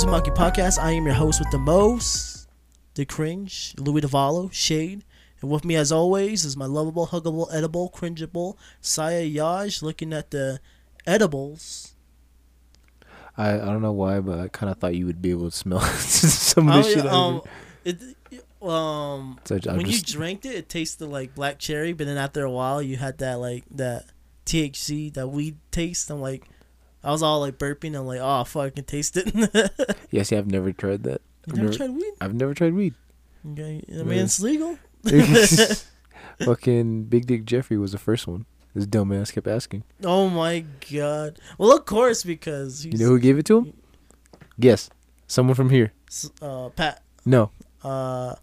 to Podcast. I am your host with the most, the cringe, Louis Davalo, Shade. And with me, as always, is my lovable, huggable, edible, cringeable, Siah Yaj looking at the edibles. I, I don't know why, but I kind of thought you would be able to smell some of Oh, this shit. um, it, um. So when just, you drank it, it tasted like black cherry, but then after a while, you had that like that THC, that weed taste. I'm like, I was all like burping. I'm like, oh fuck, I can taste it. yeah, see, I've never tried that. I've never never, tried weed? I've never tried weed. Okay, I mean it's legal. Fucking Big Dick Jeffrey was the first one. This dumbass kept asking. Oh my god. Well, of course, because You know who gave it to him? Guess. Someone from here. s- uh, Pat. No. Uh,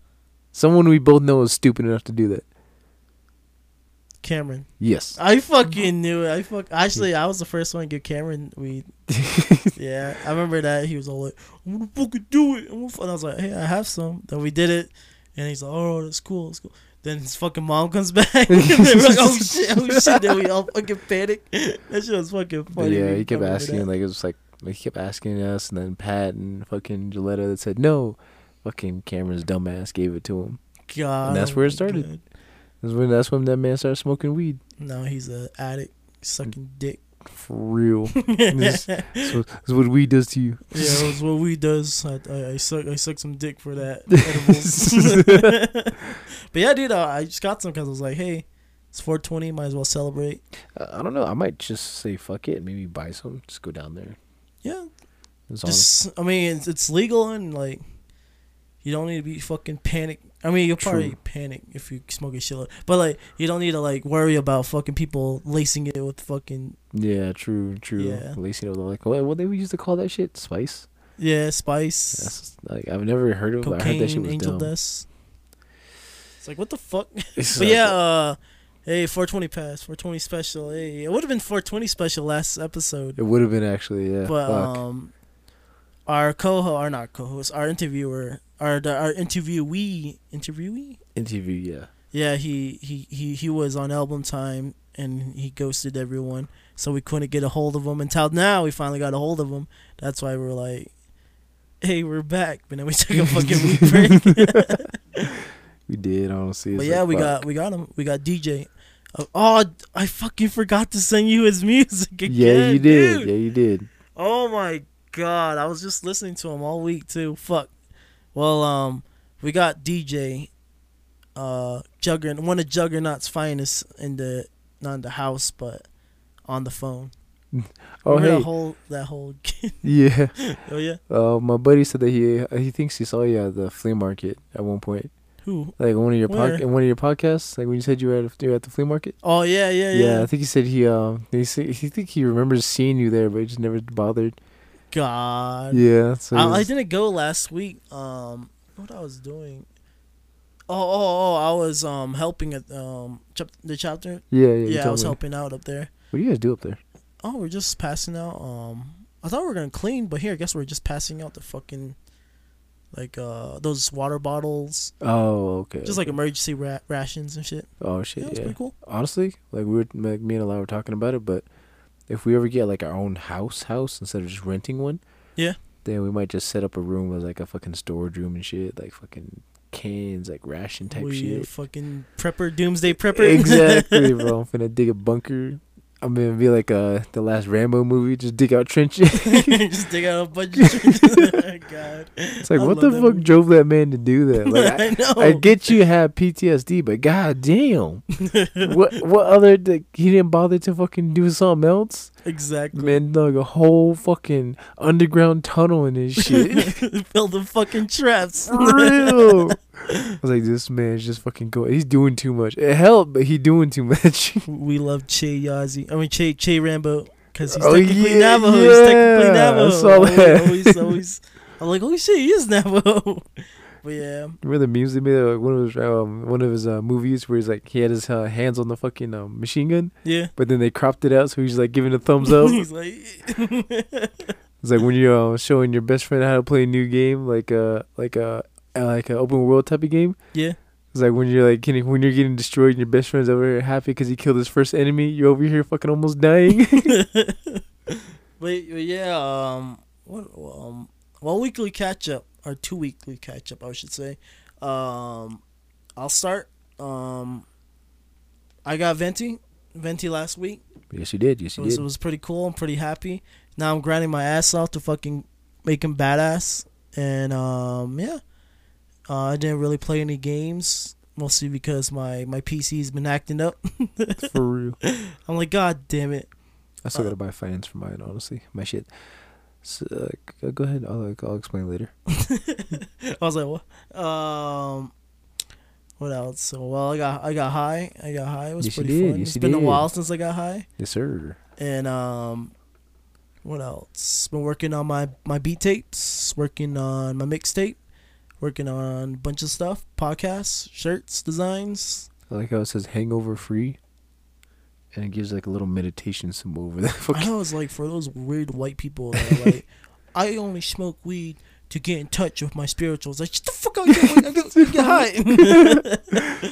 Someone we both know is stupid enough to do that. Cameron. Yes. I fucking knew it. I fuck. Actually, I was the first one to give Cameron weed. Yeah, I remember that. He was all like, "I'm gonna fucking do it." I'm gonna fu-" And I was like, "Hey, I have some." Then we did it, and he's like, "Oh, that's cool. That's cool." Then his fucking mom comes back. and they were like, "Oh shit! Oh shit!" Then we all fucking panic. That shit was fucking But funny. yeah, he kept asking, that. like, it was like, like, he kept asking us, and then Pat and fucking Gilletta that said no. Fucking Cameron's dumbass gave it to him. God, and that's where it started. That's when, that's when that man started smoking weed. No, he's a addict, sucking dick. For real. yeah, This- So that's what weed does to you. Yeah, that's what we does. I, I, I suck. I suck some dick for that but yeah, dude, uh, I just got some because I was like, hey, it's 420. Might as well celebrate. Uh, I don't know. I might just say fuck it maybe buy some. Just go down there. Yeah, just I mean, it's, it's legal and like, you don't need to be fucking panic. I mean, you'll probably True. panic if you smoke a shitload, but like, you don't need to like worry about fucking people lacing it with fucking Yeah, true, true. Yeah. Least you know, like, what, what they used to call that shit? Spice. yeah spice. That's like I've never heard of. it, but I heard that shit cocaine, was angel dumb. dust. It's like what the fuck? But yeah, uh, hey, 420 pass, 420 special. Hey, it would have been 420 special last episode, it would have been actually. Yeah. but fuck. um, our co-host, our not co-host, our interviewer, our the, our interviewee, interviewee, interview. Yeah. yeah, he he he he was on album time and he ghosted everyone, so we couldn't get a hold of him until now. We finally got a hold of him. That's why we're like. Hey, we're back, but then we took a fucking week break. We did honestly. But yeah, like, we fuck. got we got him. We got DJ. Uh, oh, I fucking forgot to send you his music again. Yeah, you did. dude. Yeah, you did. Oh my god, I was just listening to him all week too. Fuck. Well, um, we got DJ, uh, Juggernaut, one of Juggernaut's finest in the not in the house, but on the phone. Oh Remember hey. that whole that whole. Yeah. oh yeah, Uh, my buddy said that he he thinks he saw you at the flea market at one point, who? like one of your pod, one of your podcasts, like when you said you were at you were at the flea market. Oh yeah, yeah, Yeah, yeah. I think he said he um he said, he think he remembers seeing you there, but he just never bothered. God. Yeah, I, I didn't go last week. Um, what I was doing? Oh, oh, oh! I was um helping at um chap- the chapter. yeah, yeah. Yeah, I was me. helping out up there. What do you guys do up there? Oh, we're just passing out. Um, I thought we were gonna clean, but here, I guess we're just passing out the fucking like uh those water bottles, Oh, okay. just like emergency ra- rations and shit. oh Yeah, shit, it was yeah. pretty cool. Honestly, like we were like me and Eli were talking about it, but if we ever get like our own house, house instead of just renting one, Yeah. then we might just set up a room as like a fucking storage room and shit, like fucking cans, like ration type we shit. fucking prepper, doomsday prepper. exactly, bro. I'm finna dig a bunker. I'm gonna be like uh the last Rambo movie, just dig out trenches. just dig out a bunch of shit. God. It's like, I what the fuck movie. drove that man to do that? Like, I, I know. I get you have PTSD, but god damn, what what other? Like, he didn't bother to fucking do something else. exactly. Man dug a whole fucking underground tunnel in his shit. Build the fucking traps. For real. I was like, this man's just fucking going. He's doing too much. It helped, but he doing too much. we love Che Yazi. I mean Che Che Rambo because he's Oh, technically yeah, Navajo. he's technically yeah, I Navajo. saw that. Always, always, I'm like, holy shit, he is Navajo. but yeah, Remember the music made like one of his um, one of his uh, movies where he's like he had his uh, hands on the fucking um, machine gun, yeah. but then they cropped it out so he's like giving a thumbs up. he's like, It's like when you're uh, showing your best friend how to play a new game, like uh like a uh, like an open world type of game. yeah. It's like when you're like getting when you're getting destroyed and your best friend's over here happy because he killed his first enemy. You're over here fucking almost dying. but, but yeah, um, what um well weekly catch up or two weekly catch up I should say. Um, I'll start. Um, I got Venti, Venti last week. Yes, you did. Yes, It you was, did. it was pretty cool. I'm pretty happy. Now I'm grinding my ass off to fucking make him badass. And um, yeah, uh, I didn't really play any games, mostly because my my PC's been acting up. For real. I'm like, God damn it. I still Uh, gotta buy finance for mine. Honestly, my shit. So, uh, go ahead. I'll like, I'll explain later. I was like, what? Um, what else? So well, I got I got high. I got high. It was Yes, pretty did. fun. Yes, it's been a while since I got high. Yes, sir. And um, what else? Been working on my my beat tapes. Working on my mixtape. Working on a bunch of stuff. Podcasts, shirts, designs. I like how it says hangover free, and it gives like a little meditation symbol over there. I know it's like for those weird white people that like, I only smoke weed to get in touch with my spirituals. Like, shut the fuck out, get, I get, get high.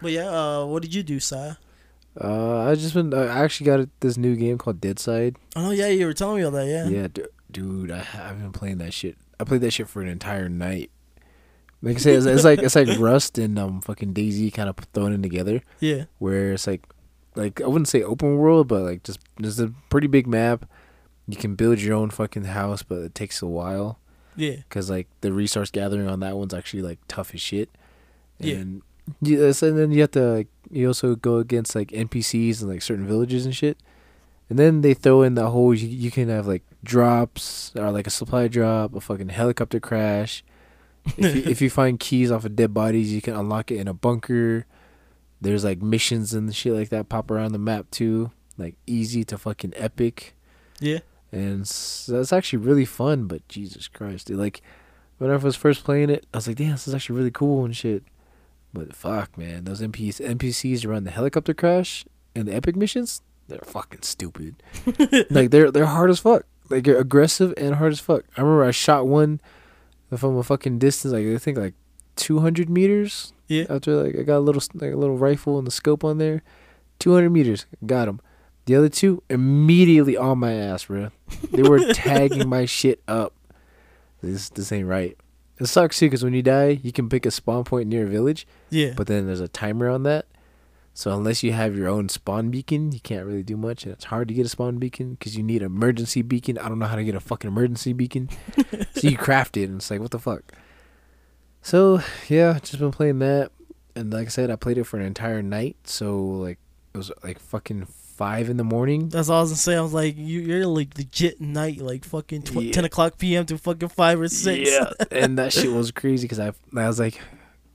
but yeah, uh, what did you do, Siah? Uh, I just been. I actually got this new game called Deadside. Oh yeah, you were telling me all that. Yeah. Yeah, du- dude, I, I've been playing that shit. I played that shit for an entire night. Like I say, it's, it's like it's like Rust and um fucking DayZ kind of thrown in together, Yeah. where it's like, like I wouldn't say open world, but like just there's a pretty big map. You can build your own fucking house, but it takes a while Yeah. because like the resource gathering on that one's actually like tough as shit. Yeah. And yeah, so then you have to like you also go against like NPCs and like certain villages and shit. And then they throw in the whole you, you can have like drops or like a supply drop, a fucking helicopter crash. If you, if you find keys off of dead bodies, you can unlock it in a bunker. There's like missions and shit like that pop around the map too, like easy to fucking epic Yeah. and s- that's actually really fun. But Jesus Christ, dude, like when I was first playing it, I was like, damn, this is actually really cool and shit. But fuck, man, those NPCs, NPCs around the helicopter crash and the epic missions, they're fucking stupid. like they're they're hard as fuck. Like they're aggressive and hard as fuck. I remember I shot one from a fucking distance, like I think like two hundred meters. Yeah. After like I got a little like a little rifle and the scope on there, two hundred meters, got him. The other two immediately on my ass, bro. They were tagging my shit up. This this ain't right. It sucks too, cause when you die, you can pick a spawn point near a village, Yeah. but then there's a timer on that. So unless you have your own spawn beacon, you can't really do much. And it's hard to get a spawn beacon because you need an emergency beacon. I don't know how to get a fucking emergency beacon. so you craft it, and it's like, what the fuck? So yeah, just been playing that, and like I said, I played it for an entire night. So like it was like fucking five in the morning. That's all I was gonna say. I was like, you, you're like legit night, like fucking tw- Yeah. ten o'clock p.m. to fucking five or six. Yeah, and that shit was crazy because I I was like,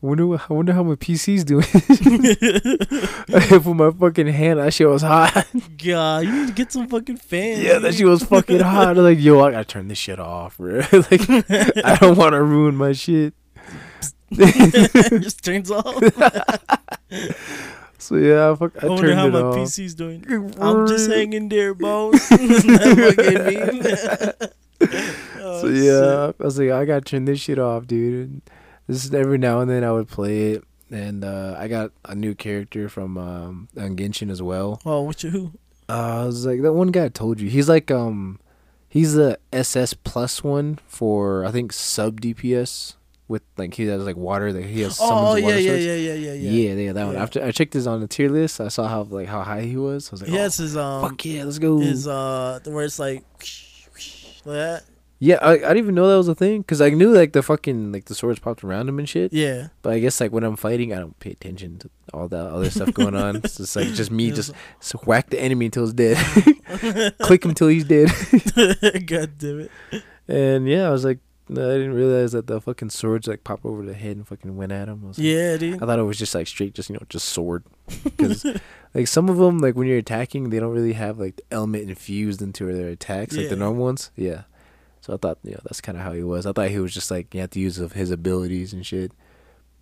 wonder I wonder how my PC's doing. I put my fucking hand. That shit was hot. God, you need to get some fucking fans. Yeah, that shit was fucking hot. I'm like, yo, I gotta turn this shit off, bro. like, I don't want to ruin my shit. just turns off. So yeah, I, fuck, I I wonder turned how it my off. PC's doing. I'm just hanging there, boss. That fucking meme. Oh, So yeah, I was like, I gotta turn this shit off, dude. And this is every now and then I would play it, and uh, I got a new character from um, on Genshin as well. Oh, you who? Uh, I was like that one guy I told you. He's like um, he's the SS plus one for I think sub DPS with like he has like water that he has. Oh, oh yeah, water yeah, yeah, yeah, yeah, yeah. Yeah, yeah, that one. Yeah. After I checked his on the tier list, I saw how like how high he was. I was like, He oh, has his um, fuck yeah, let's go. his uh, where it's like, like that. Yeah, I, I didn't even know that was a thing because I knew like the fucking like the swords popped around him and shit. Yeah. But I guess like when I'm fighting, I don't pay attention to all that other stuff going on. It's just like just me just whack the enemy until he's dead, click him till he's dead. God damn it. And yeah, I was like, no, I didn't realize that the fucking swords like pop over the head and fucking went at him. I was like- Yeah, dude. I thought it was just like straight, just you know, just sword. Because like some of them, like when you're attacking, they don't really have like the element infused into their attacks like the normal ones. Yeah. So I thought, you know, that's kind of how he was. I thought he was just like you have to use of his abilities and shit.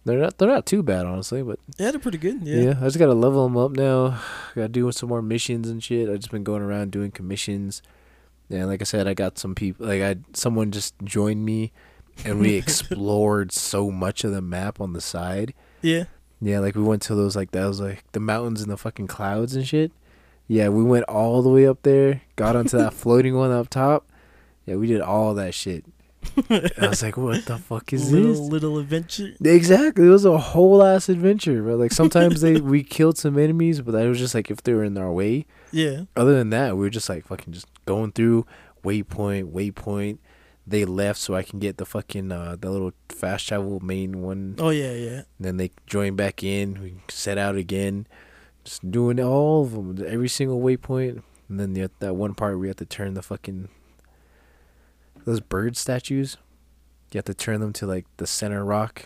They're not, they're not too bad, honestly. But Yeah, they're pretty good. yeah, Yeah. I just gotta level them up now. Gotta do some more missions and shit. I just been going around doing commissions. And like I said, I got some people. Like I, someone just joined me, and we explored so much of the map on the side. Yeah. Yeah, like we went to those like that was like the mountains and the fucking clouds and shit. Yeah, we went all the way up there, got onto that floating one up top, Yeah, we did all that shit. I was like, what the fuck is little this? little adventure. Exactly, it was a whole ass adventure, bro. Like sometimes they we killed some enemies, but that was just like if they were in our way. Yeah. Other than that, we were just like fucking just going through waypoint, waypoint. They left so I can get the fucking uh the little fast travel main one. Oh yeah, yeah. And then they join back in. We set out again, just doing all of them, every single waypoint. And then the, that one part we have to turn the fucking those bird statues. You have to turn them to like the center rock.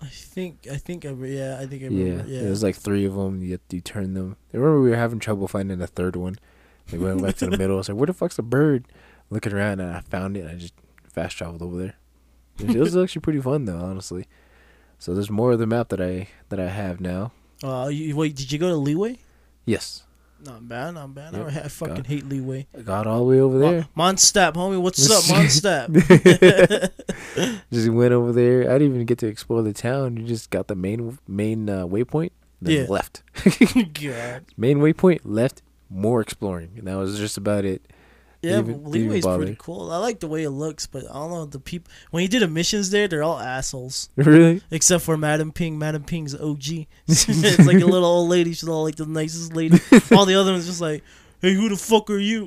I think I think I yeah I think I Yeah, remember. Yeah. there's like three of them. You have to turn them. I remember we were having trouble finding a third one. We went back to the middle. I was like, "Where the fuck's the bird?" Looking around, and I found it. and I just fast traveled over there. It was actually pretty fun though, honestly. So there's more of the map that I that I have now. uh, you, wait, did you go to Liyue? Yes, Not bad, not bad. Yep. I, I fucking Got- hate Liyue. I got all the way over there. Mon- Monstap, homie, what's up, Monstap? just went over there. I didn't even get to explore the town. You just got the main main uh, waypoint, then Yeah. left. God. Main waypoint, left. More exploring, and that was just about it. Yeah, Didn't even- but didn't even Liyue's pretty cool. I like the way it looks, but I don't know the people. When you do the missions there, they're all assholes. Really? Except for Madam Ping. Madam Ping's OG. it's like a little old lady. She's all like the nicest lady. All the other ones just like, hey, who the fuck are you?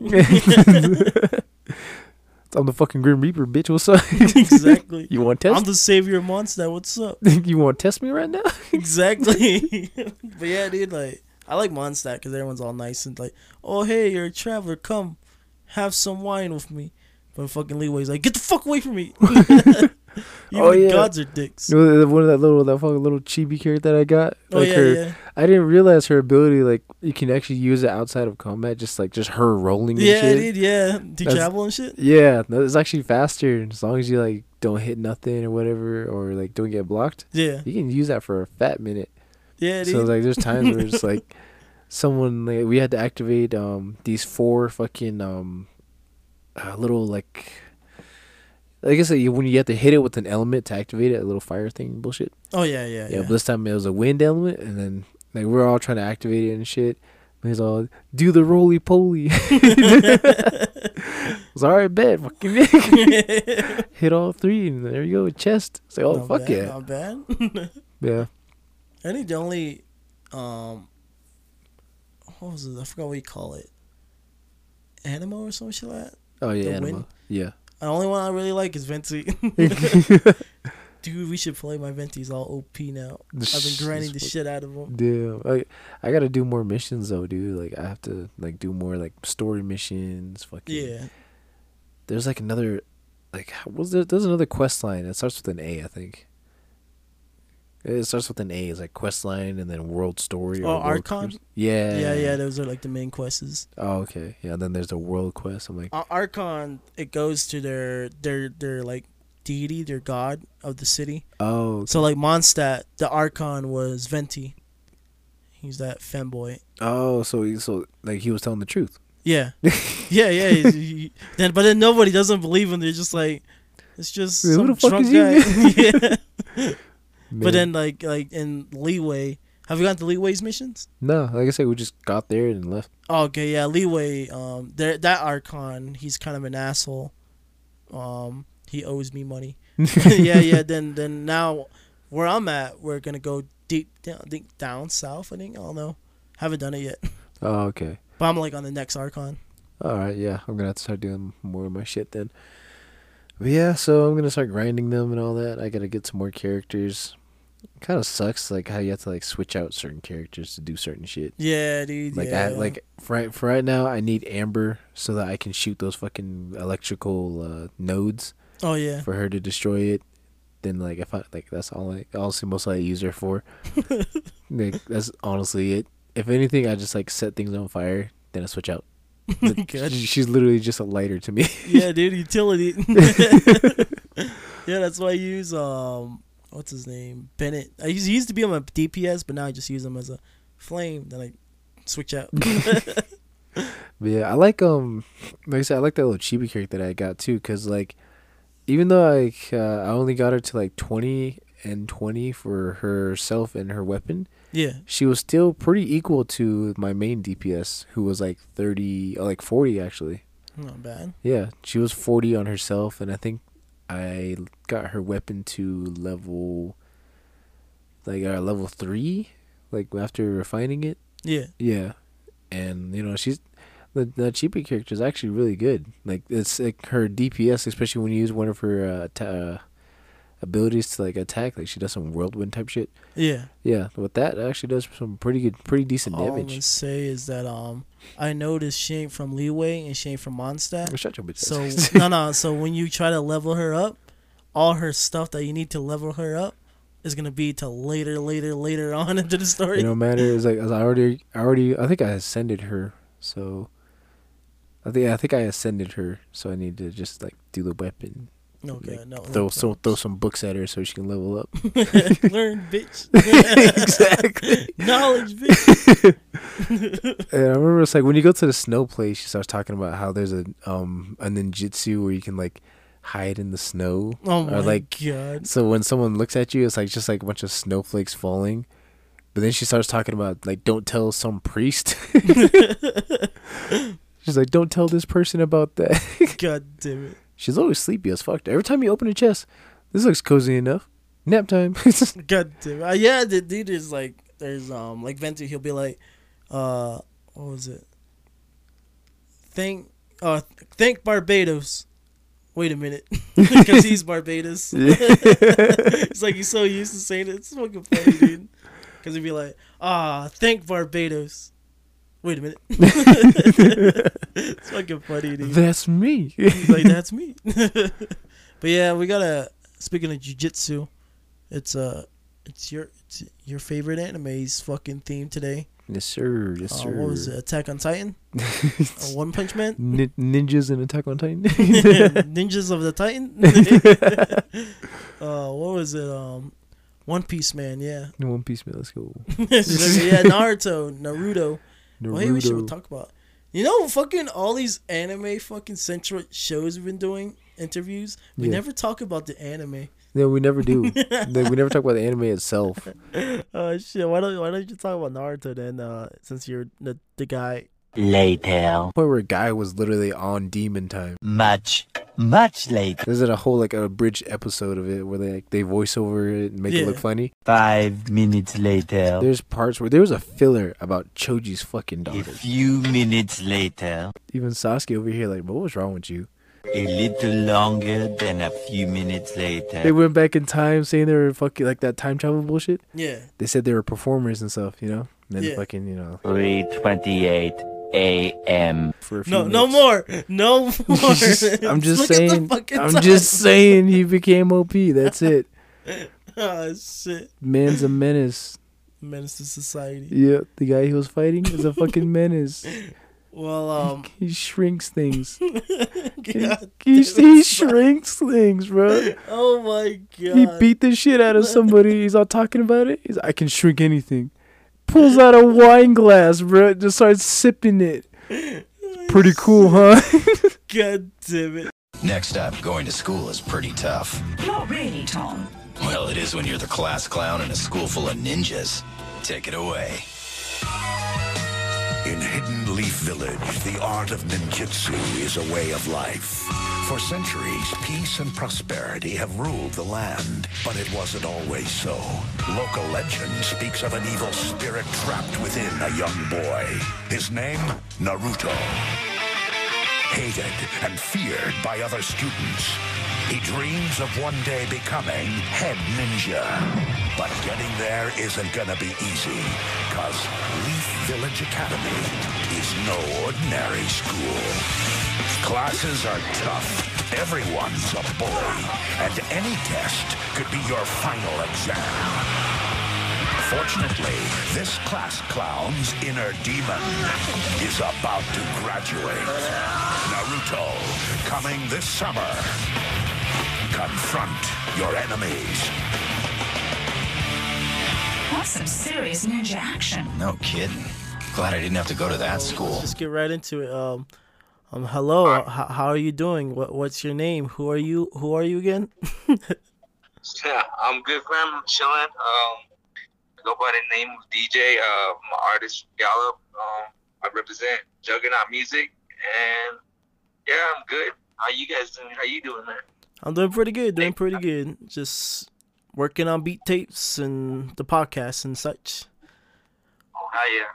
I'm the fucking Grim Reaper, bitch. What's up? exactly. you want to test? I'm the savior of Mondstadt. What's up? you want to test me right now? exactly. but yeah, dude, like I like Mondstadt because everyone's all nice and like, oh hey, you're a traveler, come have some wine with me. But fucking Liyue's like, get the fuck away from me. Oh, yeah. gods are dicks. One of that little that fucking little chibi character that I got. oh like yeah, her, yeah, I didn't realize her ability. Like you can actually use it outside of combat, just like just her rolling. And yeah, shit. dude, yeah. Do travel and shit? Yeah, no, it's actually faster as long as you like don't hit nothing or whatever, or like don't get blocked. Yeah, You can use that for a fat minute. yeah, dude. So like, there's times where it's like someone like we had to activate um these four fucking um uh, little like. I guess like, you- when you have to hit it with an element to activate it, a little fire thing bullshit. oh yeah, yeah, Yeah, yeah. but this time it was a wind element, and then like we're all trying to activate it and shit. And he's all do the roly poly. Was all right, bet, fucking hit all three, and there you go, chest. It's like, oh Not fuck bad, yeah, Not bad. yeah. I think the only, um, what was it? I forgot what you call it. Animo or some shit like that. Oh yeah, The Anemo. wind? yeah. The only one I really like is Venti. Dude, we should play my Venti's all OP now. I've been grinding the shit out of them. Damn, I I gotta do more missions though, dude. Like I have to like do more like story missions. Fucking Yeah. There's like another, like what was there? There's another quest line. It starts with an A, I think. It starts with an A. It's like quest line and then world story. Oh, world Archon? Yeah. Yeah, yeah, those are like the main quests. Oh, okay. Yeah. Then there's the world quest. I'm like, Ar- Archon, it goes to their their their like deity, their god of the city. oh, okay. So like Mondstadt, the Archon was Venti. He's that femboy. oh, so he, so like he was telling the truth. Yeah, yeah, yeah. he's- he- then, but then nobody doesn't believe him. They're just like, it's just who some drunk guy. yeah. Man. But then, like, like in Liyue, have you gone to Liyue's missions? no, like I said, we just got there and left. Oh, okay, yeah, Liyue. Um, there that Archon, he's kind of an asshole. Um, he owes me money. yeah, yeah. Then, then now, where I'm at, we're gonna go deep down, I think down south. I think I don't know. Haven't done it yet, Oh, okay. but I'm like on the next Archon. All right, yeah, I'm gonna have to start doing more of my shit then. But yeah, so I'm gonna start grinding them and all that. I gotta get some more characters. Kind of sucks, like how you have to like switch out certain characters to do certain shit. Yeah, dude. Like yeah. I like for right, for right now, I need Amber so that I can shoot those fucking electrical uh, nodes oh yeah. for her to destroy it. Then like if I like that's all I honestly most I use her for. like that's honestly it. If anything, I just like set things on fire, then I switch out. She's literally just a lighter to me. yeah, dude, utility. yeah, that's why I use um, what's his name, Bennett. I used, he used to be on my DPS, but now I just use him as a flame. Then I switch out. But yeah, I like um, like I said, I like that little chibi character that I got too, cause like, even though like uh, I only got her to like twenty and twenty for herself and her weapon, yeah, she was still pretty equal to my main DPS, who was like thirty, like forty actually. Not bad. Yeah, she was 40 on herself, and I think I got her weapon to level, like uh, level three, like after refining it. Yeah. Yeah, and you know she's the the Chibi character is actually really good. Like it's like her DPS, especially when you use one of her uh, ta- uh, abilities to like attack. Like she does some whirlwind type shit. Yeah. Yeah, with that actually does some pretty good, pretty decent damage. All I'm say is that um, I noticed she ain't from Liyue and she ain't from Mondstadt. Shut your bitch. So no, no. So when you try to level her up, all her stuff that you need to level her up is gonna be to later, later, later on into the story. know, matter is like I already, I already, I think I ascended her, so I think I think I ascended her, so I need to just like do the weapon, okay, like, no. throw some throw some books at her so she can level up. Learn, bitch. exactly. Knowledge, bitch. And I remember it's like when you go to the snow place, she starts talking about how there's a um a ninjutsu where you can like hide in the snow. Oh my or like god. so when someone looks at you, it's like just like a bunch of snowflakes falling. But then she starts talking about like don't tell some priest. She's like, don't tell this person about that. God damn it. She's always sleepy as fuck. Every time you open her chest, this looks cozy enough. Nap time. God damn it. Uh, yeah, the dude is like, there's um, like Venti. He'll be like, uh, what was it? Thank, uh, thank Barbatos. Wait a minute, because he's Barbatos. it's like he's so used to saying it. It's fucking funny, dude. Because he'd be like, ah, thank Barbatos. Wait a minute. it's fucking funny, dude. That's me. He's like, that's me. but yeah, we gotta. Speaking of jujitsu, it's uh, it's your it's your favorite anime's fucking theme today. yes, sir. Yes, Uh, sir. what was it? Attack on Titan. uh, One Punch Man. Nin- ninjas in Attack on Titan. Ninjas of the Titan. uh, what was it? Um, One Piece Man. Yeah. One Piece man. Let's go. yeah. Naruto, Naruto. Naruto. Well, hey, we should talk about. You know, fucking all these anime fucking central shows we've been doing interviews. We Yeah. never talk about the anime. No, we never do. Like, we never talk about the anime itself. Oh shit! Why don't Why don't you talk about Naruto then? Uh, since you're the the guy. Later. Point where a guy was literally on demon time. Much, much later. There's a whole like a bridge episode of it where they like, they voice over it and make it look funny. Five minutes later. There's parts where there was a filler about Choji's fucking daughter. A few minutes later. Even Sasuke over here like, what was wrong with you? A little longer than a few minutes later. They went back in time saying they were fucking like that time travel bullshit. Yeah. They said they were performers and stuff, you know. And then Yeah. fucking, you know, 3:28 a.m. for a few No, no minutes. more, no more. I'm just Look at the saying. fucking I'm time. just saying he became OP. That's it. Oh shit! Man's a menace. Menace to society. Yeah, the guy he was fighting is a fucking menace. Well, um, He shrinks things. He, God he, he shrinks things, bro. Oh my god! He beat the shit out of somebody. He's all talking about it. He's, I can shrink anything. Pulls out a wine glass, bro. Just starts sipping it. Pretty cool, huh? God damn it! Next up, going to school is pretty tough. Not really, Tom. Well, it is when you're the class clown in a school full of ninjas. Take it away. In Hidden Leaf Village, the art of ninjutsu is a way of life. For centuries, peace and prosperity have ruled the land, but it wasn't always so. Local legend speaks of an evil spirit trapped within a young boy. His name, Naruto. Hated and feared by other students. He dreams of one day becoming head ninja. But getting there isn't gonna be easy, cause Leaf Village Academy is no ordinary school. Classes are tough. Everyone's a bully. And any test could be your final exam. Fortunately, this class clown's inner demon is about to graduate. Naruto, coming this summer. Confront your enemies. That's some serious ninja action. No kidding. Glad I didn't have to go to that school. Just get right into it. Um, um, hello. H- how are you doing? What What's your name? Who are you? Who are you again? Yeah, I'm good, fam. I'm chilling. Um, I go by the name of DJ. Uh, I'm artist Gallup. Um, I represent Juggernaut Music, and Yeah, I'm good. How you guys doing? How you doing, man? I'm doing pretty good. Doing pretty good. Just working on beat tapes and the podcast and such. Oh, yeah.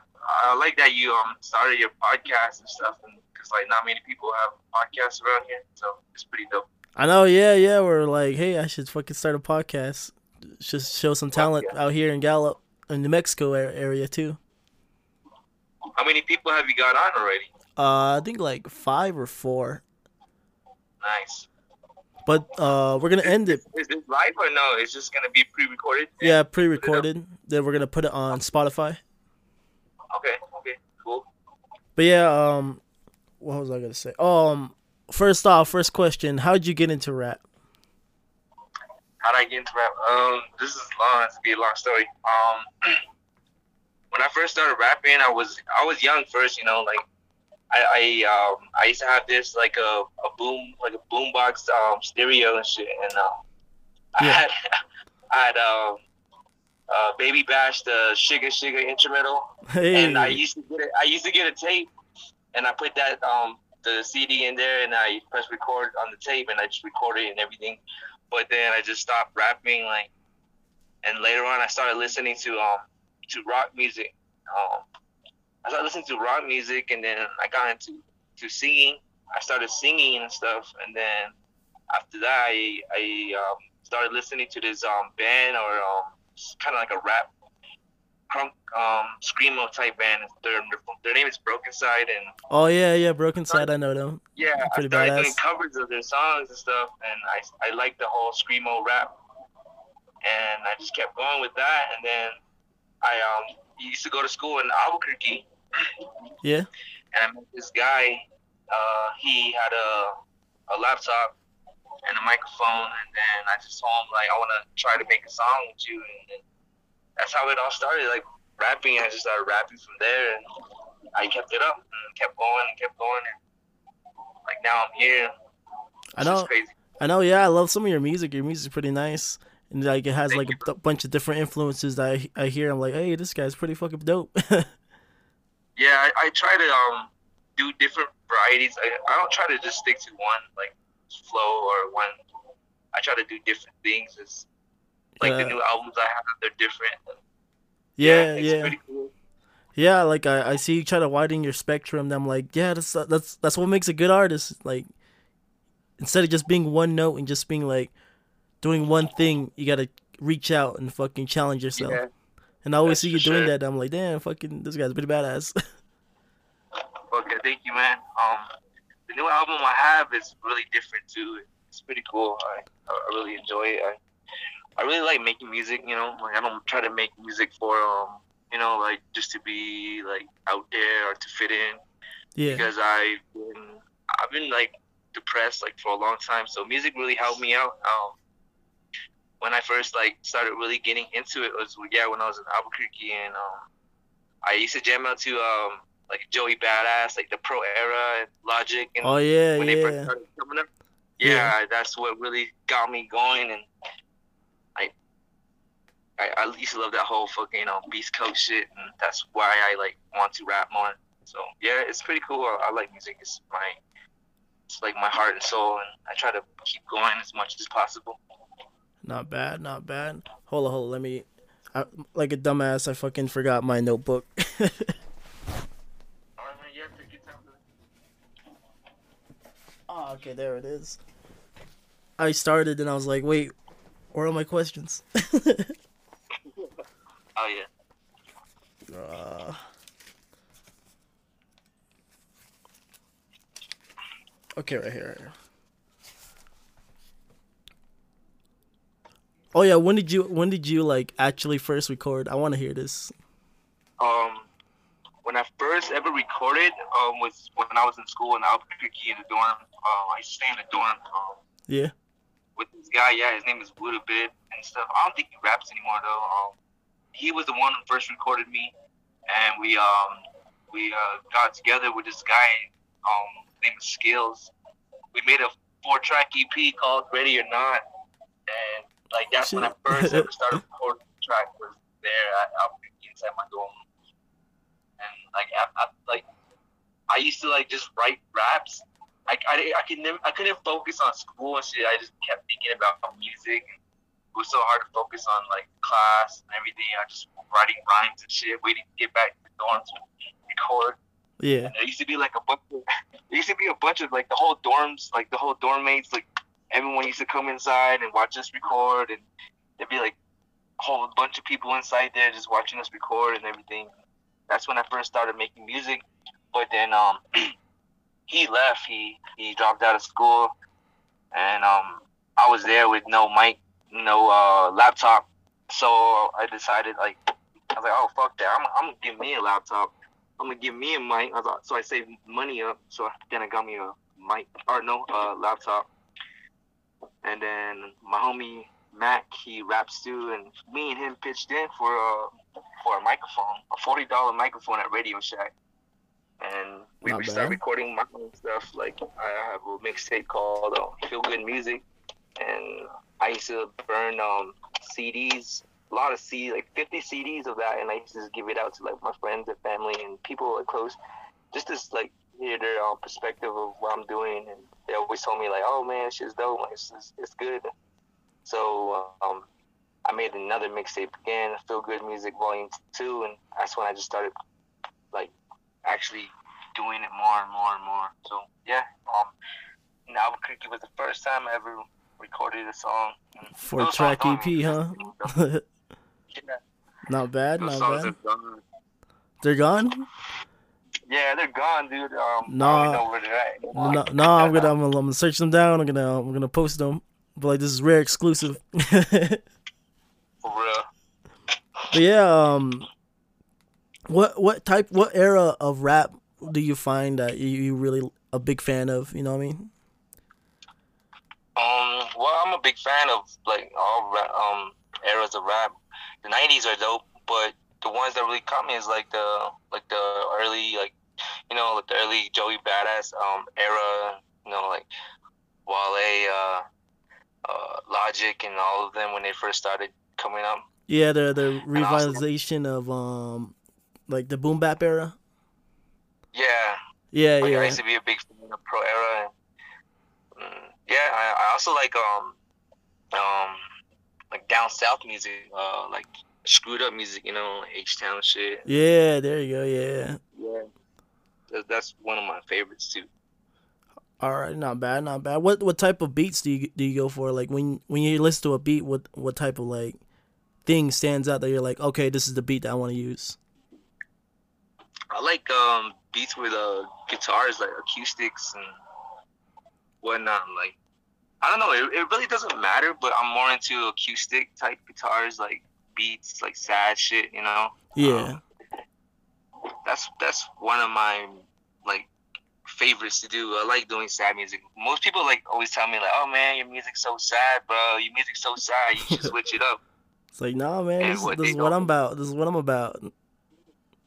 I like that you um started your podcast and stuff, and because like not many people have podcasts around here, so it's pretty dope. I know. Yeah, yeah. We're like, hey, I should fucking start a podcast. Just show some talent yeah. out here in Gallup, in New Mexico area too. How many people have you got on already? Uh, I think like five or four. Nice. But uh, we're gonna end it. Is this live or no? It's just gonna be pre-recorded. Yeah, pre-recorded. Then we're gonna put it on Spotify. Okay. Okay. Cool. But yeah, um, what was I gonna say? Um, first off, first question: How'd you get into rap? How would I get into rap? Um, this is long. It's be a long story. Um, when I first started rapping, I was I was young first. You know, like I I um I used to have this like a, a boom like a boombox um stereo and shit, and um I had I had um uh Baby Bash the Suga Suga instrumental, Hey, and I used to get it. I used to get a tape, and I put that um the CD in there, and I press record on the tape, and I just recorded and everything. But then I just stopped rapping, like, and later on I started listening to um to rock music. Um, I started listening to rock music, and then I got into to singing. I started singing and stuff, and then after that, I I um, started listening to this um band or um kind of like a rap crunk um screamo type band. Their their name is Brokencyde, and oh yeah, yeah, Brokencyde. I know them. yeah, I Pretty started badass. doing covers of their songs and stuff, and I I like the whole screamo rap, and I just kept going with that, and then I um used to go to school in Albuquerque, Yeah. and I met this guy. Uh, he had a a laptop and a microphone, and then I just told him like I want to try to make a song with you, and then that's how it all started. Like rapping, I just started rapping from there, and I kept it up and kept going and kept going, and like now I'm here. I know. I know. Yeah, I love some of your music. Your music's pretty nice, and like it has Thank like you, a bunch of different influences that I, I hear. I'm like, hey, this guy's pretty fucking dope. Yeah, I, I try to um do different varieties. I, I don't try to just stick to one like flow or one. I try to do different things. It's like Yeah. the new albums I have, they're different. yeah, it's yeah. pretty cool. Yeah, like I, I see you try to widen your spectrum. And I'm like, yeah, that's that's that's what makes a good artist. Like instead of just being one note and just being like doing one thing, you gotta reach out and fucking challenge yourself. Yeah. And I always That's see you doing sure. that. I'm like, damn, fucking, this guy's a pretty badass. Okay, thank you, man. Um, the new album I have is really different too. It's pretty cool. I I really enjoy it. I I really like making music. You know, like I don't try to make music for um you know like just to be like out there or to fit in. yeah, because I've been I've been like depressed like for a long time. So music really helped me out. Um, when I first like started really getting into it was yeah when I was in Albuquerque and um, I used to jam out to um like Joey Badass like the Pro Era and Logic and oh yeah, when they first yeah, started coming up. Yeah. Yeah, that's what really got me going and I, I used to love that whole fucking you know Beast Coast shit and that's why I like want to rap more. So yeah, it's pretty cool. I, I like music. It's my it's like my heart and soul and I try to keep going as much as possible. not bad, not bad. Hold on, hold on, let me. I, like a dumbass, I fucking forgot my notebook. Alright man, yeah, take your time. brother. oh, okay, there it is. I started and I was like, wait, where are my questions? Oh yeah. Uh, okay, right here, right here. Oh yeah, when did you when did you like actually first record? I want to hear this. Um when I first ever recorded um was when I was in school in Albuquerque in the dorm. Uh, I used to stay in the dorm. Um, Yeah. with this guy. Yeah, his name is Bid and stuff. I don't think he raps anymore though. Um, he was the one who first recorded me, and we um we uh, got together with this guy. Um, his name is Skills. We made a four-track EP called Ready or Not, and like that's when I first ever started recording track. Was there at Albuquerque inside my dorm, and like I, I, like I used to like just write raps I, I, I could never, I couldn't focus on school and shit. I just kept thinking about music. It was so hard to focus on like class and everything. I just writing rhymes and shit, waiting to get back to the dorms to record. Yeah. And there used to be like a bunch of, there used to be a bunch of like the whole dorms, like the whole dorm mates, like everyone used to come inside and watch us record, and there'd be like a whole bunch of people inside there just watching us record and everything. That's when I first started making music. But then um, he left. He he dropped out of school, and um, I was there with no mic, no uh, laptop. So I decided like I was like, oh fuck that, I'm I'm gonna give me a laptop. I'm gonna give me a mic. I thought, so I saved money up. So then I got me a mic or no uh, laptop. And then my homie Mac, he raps too, and me and him pitched in for a for a microphone, a forty dollar microphone at Radio Shack. And we, Not started recording my own stuff. Like I have a mixtape called uh, Feel Good Music, and I used to burn um, CDs, a lot of CDs, like 50 CDs of that, and I used to just give it out to like my friends and family and people like close, just to like hear their um, perspective of what I'm doing. And they always told me like, "Oh man, shit's dope, like, it's, it's, it's good." So um, I made another mixtape again, Feel Good Music Volume Two, and that's when I just started like actually doing it more and more and more. So yeah, um, now Cricket was the first time I ever recorded a song. Four track EP, huh? Yeah, not bad, those not bad. gone. They're gone. Yeah, they're gone, dude. Um, Nah. don't know where they're at. anymore. No, no, I'm gonna, I'm gonna, I'm gonna search them down. I'm gonna, I'm gonna post them. But like, this is rare exclusive. For real. But yeah, um, what, what type, what era of rap do you find that you, you really a big fan of? You know what I mean? Um, well, I'm a big fan of like all um eras of rap. The '90s are dope, but the ones that really caught me is like the like the early like you know like the early Joey Badass um era. You know like Wale, uh, uh, Logic, and all of them when they first started coming up. Yeah, the the And also- revitalization of um, like the boom bap era. Yeah, Yeah, Like I used to be a big fan of Pro Era. Yeah, I, I also like um um like down south music, uh like screwed up music, you know, H Town shit. yeah. There you go. Yeah. Yeah, that, that's one of my favorites too. All right, not bad, not bad. What what type of beats do you do you go for? Like when when you listen to a beat, what what type of like thing stands out that you're like, okay, this is the beat that I want to use. I like um beats with uh guitars like acoustics and whatnot. Like I don't know, it, it really doesn't matter, but I'm more into acoustic type guitars, like beats, like sad shit, you know. Yeah, that's that's one of my like favorites to do. I like doing sad music. Most people like always tell me like, "Oh man, your music's so sad, bro. Your music's so sad. You should switch it up." it's like, nah, man, And this, what this is what I'm about. This is what I'm about.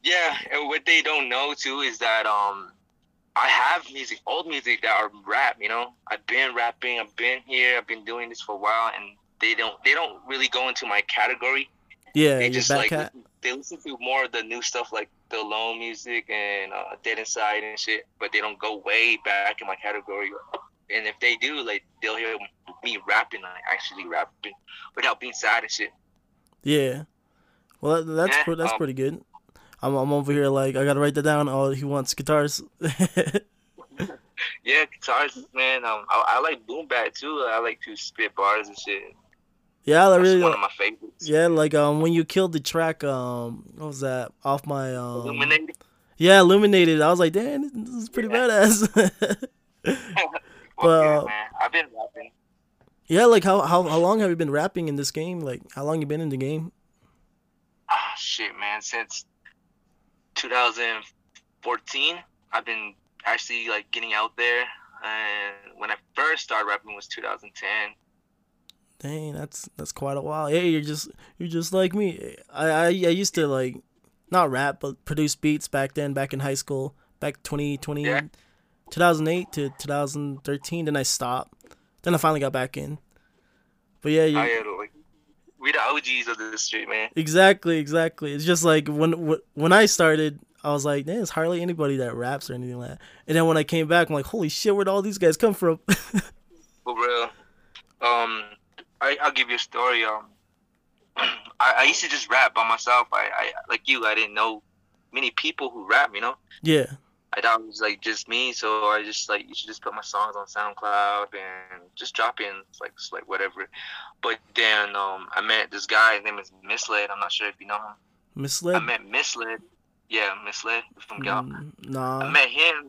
Yeah, and what they don't know too is that um, I have music, old music that are rap. You know, I've been rapping. I've been here. I've been doing this for a while, and they don't they don't really go into my category. Yeah, they just like cat. listen, they listen to more of the new stuff like the low music and uh, Dead Inside and shit, but they don't go way back in my category. And if they do, like they'll hear me rapping, like actually rapping without being sad and shit. Yeah. Well, that, that's Yeah, pre- that's um, pretty good. I'm I'm over here like I gotta write that down. Oh, he wants guitars. Yeah, guitars, man. Um, I, I like boom bap too. I like to spit bars and shit. yeah, I That's really. one of my favorites. Yeah, like um when you killed the track um what was that off my um Illuminated. yeah illuminated I was like damn this, is pretty badass Fuck Well- yeah, man. I've been rapping. yeah like how, how how long have you been rapping in this game like how long you been in the game Ah, shit, man. Since 2014, I've been actually like getting out there. And when I first started rapping was 2010. dang that's that's quite a while yeah you're just you're just like me I I, I used to like not rap but produce beats back then back in high school back 2020 Yeah. 2008 to 2013 then I stopped then I finally got back in but yeah you, I had like we the OGs of the street, man. Exactly, exactly. It's just like when wh- when I started, I was like, man, it's hardly anybody that raps or anything like that. And then when I came back, I'm like, holy shit, where'd all these guys come from? For real. Um, I I'll give you a story. Um, I, I used to just rap by myself. I, I like you. I didn't know many people who rap. You know. yeah, I thought it was like just me, so I just like you should just put my songs on SoundCloud and just drop in like like whatever. But then um I met this guy. His name is Misled. I'm not sure if you know him. Misled. I met Misled. Yeah, Misled from Gal. Mm, I met him,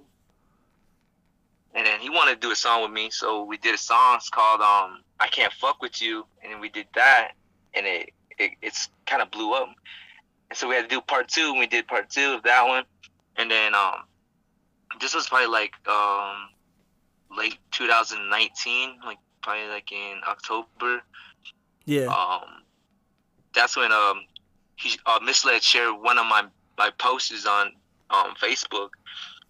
and then he wanted to do a song with me. So we did a song. It's called um I Can't Fuck with You, and then we did that, and it, it it's kind of blew up. And so we had to do part two, and we did part two of that one, and then um this was probably like um late 2019, like probably like in October yeah, um, that's when um he uh, misled shared one of my my posts on um Facebook,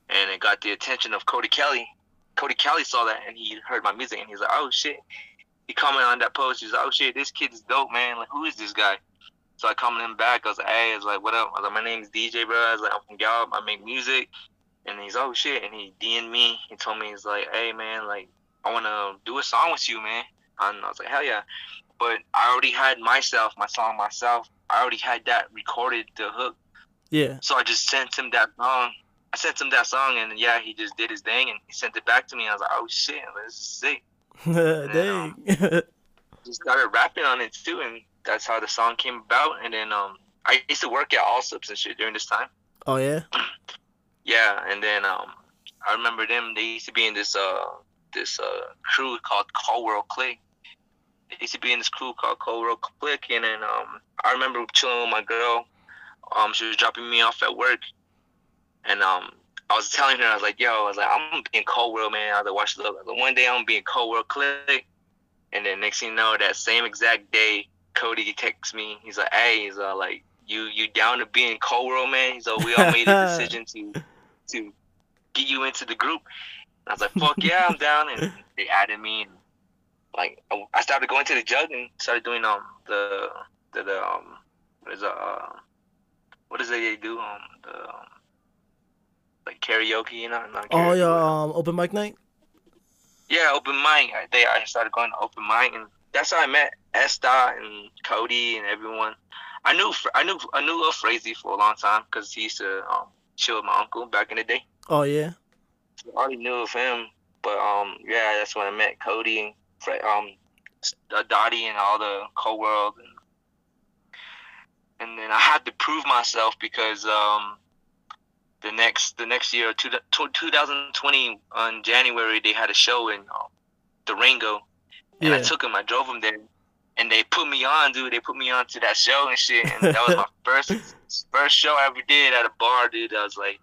and it got the attention of Cody Kelly. Cody Kelly saw that and he heard my music and he's like, oh shit. He commented on that post. He's like, oh shit, this kid is dope, man. Like, who is this guy? So I commented him back. I was like, hey, I was like, what up? I was like, my name's DJ, bro. I was like, I'm from Gallup. I make music. And he's, oh shit. And he DM'd me. He told me, he's like, hey, man, like, I want to do a song with you, man. And I was like, hell yeah but I already had myself, my song myself. I already had that recorded, the hook. yeah. So I just sent him that song. I sent him that song, and yeah, he just did his thing, and he sent it back to me. I was like, oh shit, this is sick. Dang. Just started rapping on it too, and that's how the song came about. And then um, I used to work at Allsup's and shit during this time. oh yeah. Yeah, and then um, I remember them. They used to be in this uh this uh crew called Cold World Click. They used to be in this crew called Cold World Click, and then um, I remember chilling with my girl. Um, she was dropping me off at work, and um, I was telling her, I was like, "Yo, I was like, I'm in Cold World, man." I was like, "Watch the look." Like, one day I'm gonna be in Cold World Click, and then next thing you know, that same exact day, Cody texts me. He's like, "Hey, he's uh, like, you you down to be in Cold World, man?" He's like, "We all made a decision to to get you into the group." And I was like, "Fuck yeah, I'm down." And they added me, and like I- started going to the jug and started doing um the the, the um what is it, uh what is it they do um the um, like karaoke, you know? Not Oh yeah. Um, open mic night. yeah, open mic. I- They I started going to open mic, and that's how I met Esta and Cody and everyone. I knew I knew I knew Lil Frazee for a long time because he used to um, chill with my uncle back in the day. Oh yeah. So I already knew of him, but um yeah, that's when I met Cody and Fra- um uh, Dottie and all the co world and and then I had to prove myself because um the next the next year two, 2020 on January they had a show in um, Durango and I took him I drove him there and they put me on dude they put me on to that show and shit and that was my first first show I ever did at a bar dude I was like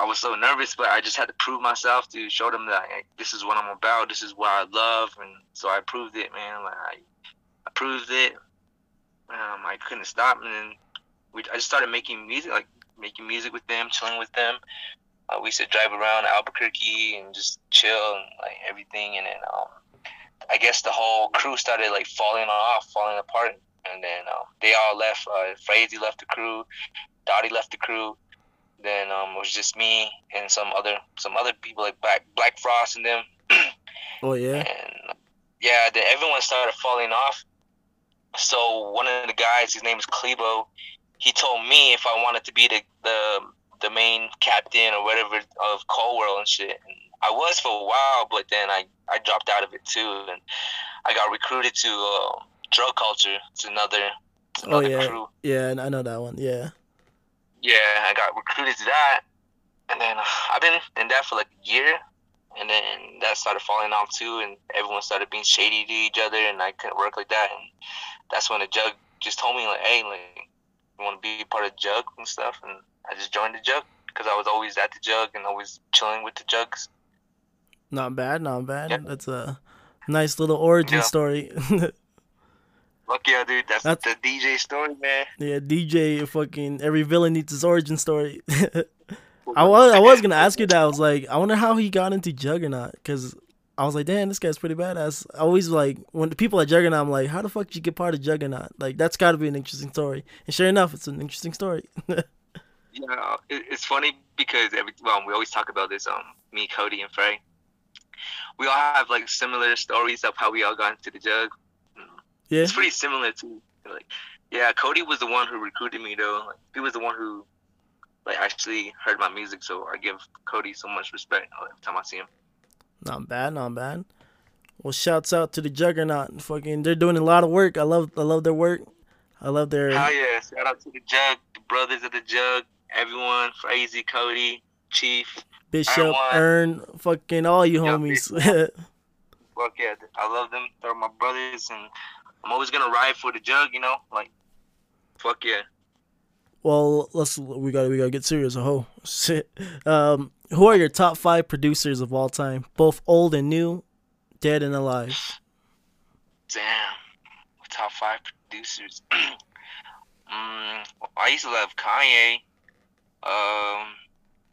I was so nervous, but I just had to prove myself to show them that hey, this is what I'm about. This is what I love, and so I proved it, man. Like I, I proved it. Um, I couldn't stop, and then we, I just started making music, like making music with them, chilling with them. Uh, we used to drive around Albuquerque and just chill and like everything, and then um, I guess the whole crew started like falling off, falling apart, and then um, they all left. Uh, Frazee left the crew, Dottie left the crew then um, it was just me and some other some other people like Black Black Frost and them. Oh yeah. And yeah, then everyone started falling off. So one of the guys, his name is Klebo, he told me if I wanted to be the the, the main captain or whatever of Cold World and shit. And I was for a while, but then I, I dropped out of it too, and I got recruited to uh, Drug Culture. It's another, it's Oh yeah. crew. Yeah, I know that one. Yeah. yeah, I got recruited to that, and then uh, I've been in that for like a year, and then that started falling off too, and everyone started being shady to each other, and I couldn't work like that, and that's when the jug just told me like, hey, like, you want to be part of the jug and stuff, and I just joined the jug because I was always at the jug and always chilling with the jugs. Not bad. Not bad. Yeah. That's a nice little origin Yeah. story. Fuck yeah, dude, that's, That's- the DJ story, man. yeah, DJ. Fucking every villain needs his origin story. I was I was gonna ask you that. I was like, I wonder how he got into Juggernaut because I was like, damn, this guy's pretty badass. I always like when the people at Juggernaut, I'm like, how the fuck did you get part of Juggernaut? Like that's got to be an interesting story. And sure enough, it's an interesting story. Yeah, it, it's funny because every well, we always talk about this. Um, me, Cody, and Frey. We all have like similar stories of how we all got into the jug. Yeah. It's pretty similar too. Like, yeah, Cody was the one who recruited me though. Like, he was the one who, like, actually heard my music. So I give Cody so much respect every time I see him. Not bad, not bad. Well, shouts out to the Juggernaut. Fucking, they're doing a lot of work. I love, I love their work. I love their. Hell yeah! Shout out to the Jug, the brothers of the Jug, everyone, Crazy, Cody, Chief. Bishop, Everyone. Earn, fucking all you homies. Fuck yeah, I love them. They're my brothers, and I'm always gonna ride for the Jug. You know, like, fuck yeah. well, let's we got to we got to get serious. Oh shit. Um, who are your top five producers of all time, both old and new, dead and alive? Damn. Top five producers. mm, I used to love Kanye. Um,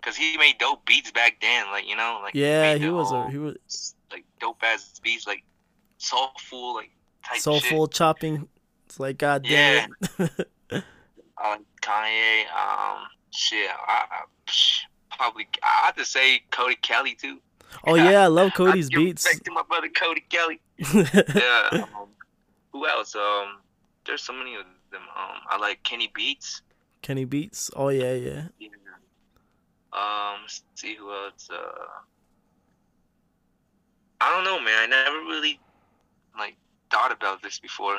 cause he made dope beats back then. Like you know, like Yeah, he the was a he was like dope ass beats, like soulful, like type shit. soulful chopping. It's like god damn it. I like Kanye. Um, shit. I, I probably I have to say Cody Kelly too. oh yeah, I love Cody's I beats. Respect to my brother Cody Kelly. yeah. Um, who else? Um, there's so many of them. Um, I like Kenny Beats. Kenny Beats. Oh yeah, yeah. Yeah. Um, let's see who else. Uh, I don't know, man. I never really like thought about this before.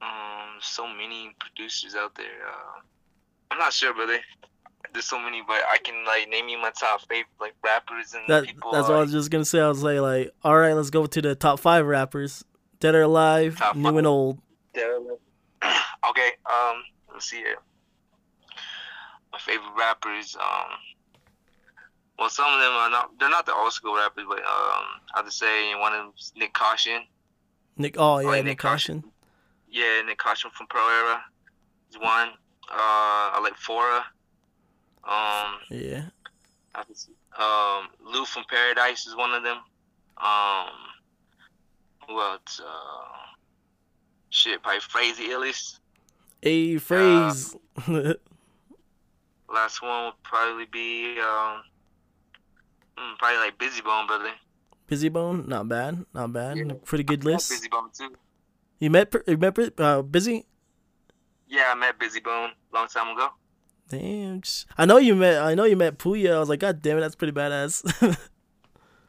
Um, so many producers out there. Uh, I'm not sure, brother. There's so many, but I can like name you my top favorite like rappers and That people. that's what I was just gonna say. I was like, like, all right, let's go to the top five rappers, dead or alive, new five. and old. okay, um, let's see here. My favorite rappers, um, well, some of them are not, they're not the old school rappers, but, um, I'll just say one of them's Nyck Caution. Nick. Oh yeah, like Nick Nyck Caution. Yeah, Nyck Caution from Pro Era is one. Uh, I like Fora. Um, Yeah. I see. Um, Lou from Paradise is one of them. Um, who else? Uh, shit, probably Crazy Illis. A phrase. Last one would probably be um, mm, probably like Bizzy Bone, brother. Bizzy Bone, not bad, not bad. Yeah. Pretty good I list. Bizzy Bone too. You met you met uh, Bizzy? Yeah, I met Bizzy Bone long time ago. Damn. I know you met. I know you met Pouya. I was like, God damn it, that's pretty badass.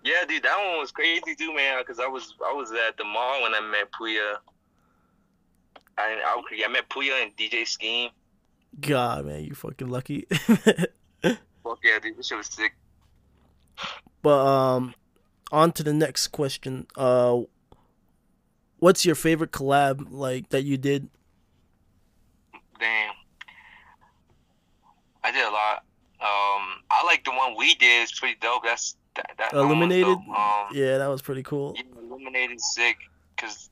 Yeah, dude, that one was crazy too, man. Cause I was I was at the mall when I met Pouya. I I, I met Pouya and DJ Scheme. God, man, you fucking lucky. Fuck yeah, dude, this shit was sick. but um, on to the next question. Uh, what's your favorite collab like that you did? Damn. I did a lot. Um, I like the one we did. It's pretty dope. That's that. that that Illuminated. dope. Um, Yeah, that was pretty cool. yeah, Illuminated sick because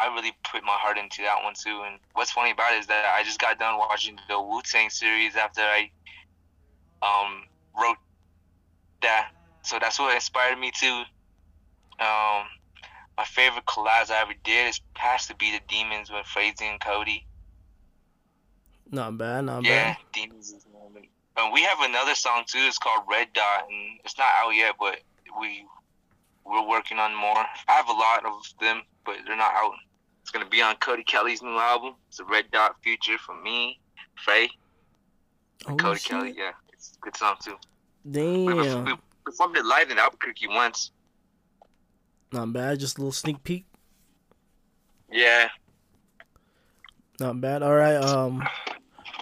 I really put my heart into that one too. And what's funny about it is that I just got done watching the Wu Tang series after I um wrote that. So that's what inspired me to. Um, my favorite collabs I ever did is has to be the Demons with Frazee and Cody. Not bad, not Yeah, bad. Yeah, Demons is moment. And we have another song too. It's called Red Dot, and it's not out yet, but we we're working on more. I have a lot of them, but they're not out. It's gonna be on Cody Kelly's new album. It's a Red Dot Future for me, Faye, Oh, Cody shit. Kelly. Yeah, it's a good song too. We, Damn, we performed it live in Albuquerque once. not bad. Just a little sneak peek. Yeah. Not bad. All right. Um,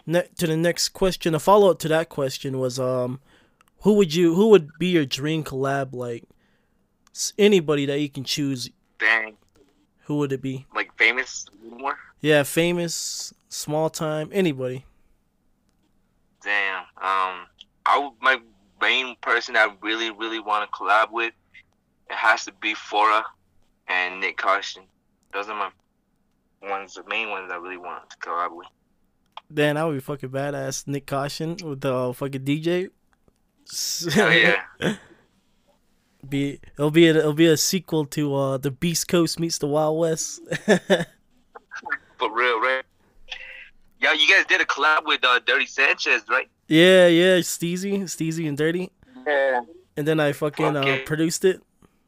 ne- to the next question. A follow up to that question was um, who would you who would be your dream collab? Like anybody that you can choose. Dang. Who would it be? Like famous more. Yeah, famous, small time, anybody. Damn. Um, I would, my main person I really, really want to collab with, it has to be Fora and Nyck Caution. Those are my ones, the main ones I really want to collab with. Man, that would be fucking badass. Nyck Caution with the uh, fucking DJ. Hell yeah. be it'll be a, it'll be a sequel to uh the Beast Coast meets the Wild West. For real, right? Yeah, you guys did a collab with uh, Dirty Sanchez, right? Yeah, yeah, Steezy, Steezy and Dirty, Yeah. and then I fucking uh, produced it.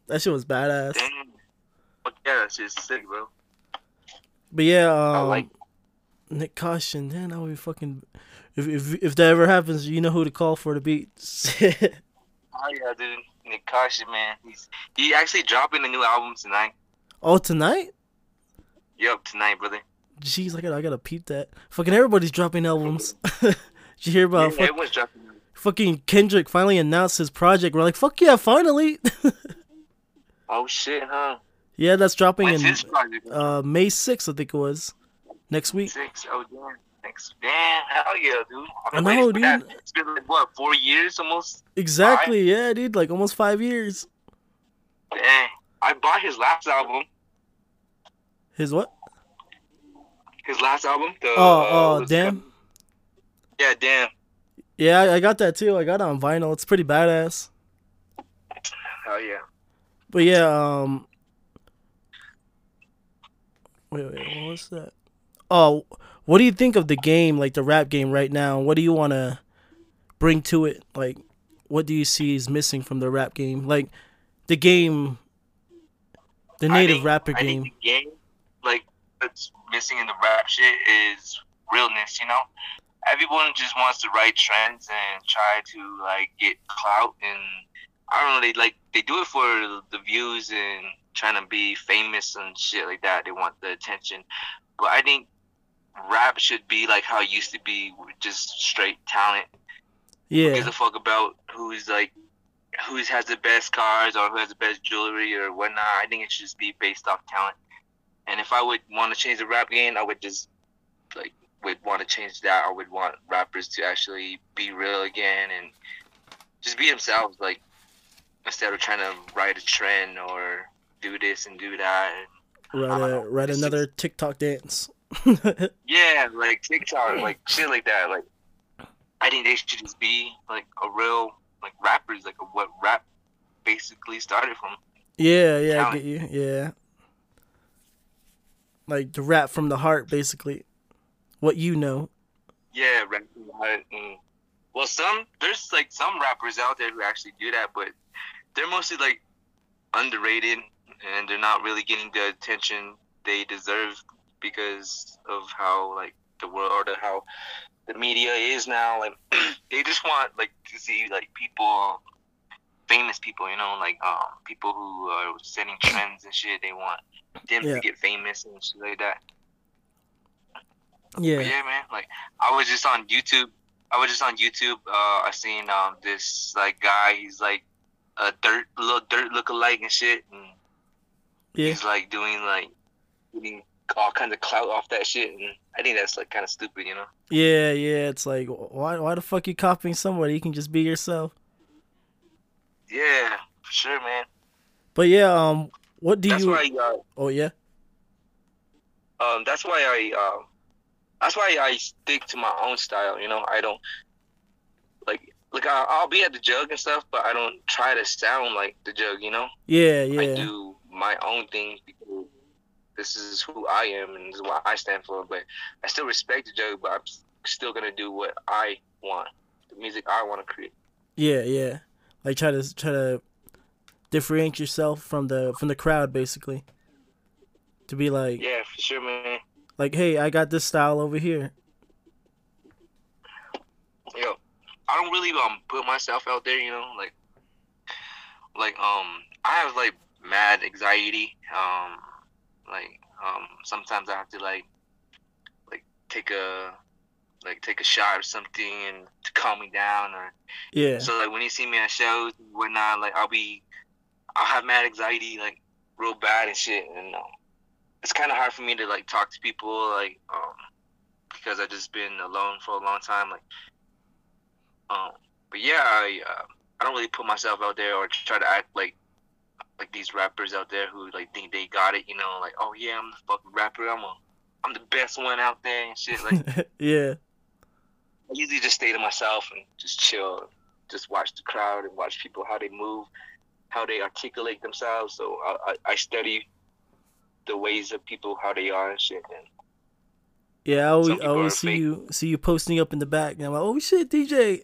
That shit was badass. Damn. Fuck yeah, that shit's sick, bro. But yeah, um, like. Nyck Caution, then I would be fucking. If, if if that ever happens, you know who to call for the beats. Oh yeah, dude. Nyck Caution, man. He's he actually dropping a new album tonight. oh, tonight? Yup, tonight, brother. Jeez, I gotta I gotta peep that. Fucking everybody's dropping albums. Did you hear about yeah, fuck, everyone's dropping. fucking Kendrick finally announced his project? We're like, fuck yeah, finally. Oh shit, huh? yeah, that's dropping When's in uh May 6th, I think it was. Next week. Six. Oh damn. Thanks. Damn. Hell yeah, dude. I know, for that. dude. It's been like what, four years almost. Exactly, yeah, dude. Like almost five years. Damn. I bought his last album. His what? His last album. The, Oh, uh, oh, it damn. Yeah, damn. Yeah, I, I got that too. I got it on vinyl. It's pretty badass. Hell yeah. But yeah, um Wait, wait, what was that? Oh, what do you think of the game, like the rap game right now? What do you want to bring to it? Like what do you see is missing from the rap game? Like the game the native think- rapper I game. think the game, like, that's missing in the rap shit is realness, you know? Everyone just wants to write trends and try to, like, get clout. And I don't know, they, like, they do it for the views and trying to be famous and shit like that. They want the attention. But I think rap should be like how it used to be, just straight talent. Yeah. Who gives a fuck about who's like who has the best cars or who has the best jewelry or whatnot. I think it should just be based off talent. And if I would want to change the rap game, I would just like would want to change that. I would want rappers to actually be real again and just be themselves. Like instead of trying to ride a trend or do this and do that. Write a write another TikTok dance. Yeah, like TikTok, like shit like that. Like I think they should just be like a real like rappers, like what rap basically started from. yeah, yeah, I get you. Yeah. Like the rap from the heart basically. What you know. Yeah, rap from the heart. And, well, some there's like some rappers out there who actually do that, but they're mostly like underrated and they're not really getting the attention they deserve because of how like the world or how the media is now. Like they just want like to see like people, famous people, you know, like um people who are setting trends and shit. They want them Yeah. to get famous and shit like that. Yeah. But yeah, man. Like I was just on YouTube. I was just on YouTube. Uh, I seen um this like guy. He's like a dirt, little dirt lookalike and shit. And Yeah. he's like doing like getting all kinds of clout off that shit. And I think that's like kind of stupid, you know? Yeah, yeah. It's like why why the fuck you copying somebody? You can just be yourself. Yeah, for sure, man. But yeah, um what do That's you why. Uh, Oh yeah? um, that's why I um, that's why I stick to my own style. You know, I don't like like I, I'll be at the jug and stuff, but I don't try to sound like the jug. You know. Yeah, yeah. I do my own thing because this is who I am and this is what I stand for. But I still respect the joke, but I'm still gonna do what I want, the music I want to create. Yeah, yeah. Like try to try to differentiate yourself from the from the crowd basically. To be like Yeah, for sure, man. like, hey, I got this style over here. Yo, I don't really um put myself out there, you know, like like um I have like mad anxiety. Um, like um sometimes I have to like like take a like take a shot or something and to calm me down or Yeah. So like when you see me at shows and whatnot, like I'll be, I'll have mad anxiety, like real bad and shit, and um, it's kind of hard for me to like talk to people, like um, because I've just been alone for a long time, like um, but yeah, I uh, I don't really put myself out there or try to act like like these rappers out there who like think they got it, you know, like oh yeah, I'm the fucking rapper, I'm a, I'm the best one out there and shit, like. yeah. I usually just stay to myself and just chill, just watch the crowd and watch people how they move, how they articulate themselves. So I, I, I study the ways of people how they are and shit. And Yeah, I always, I always see fake. you see you posting up in the back, and I'm like, oh shit, DJ.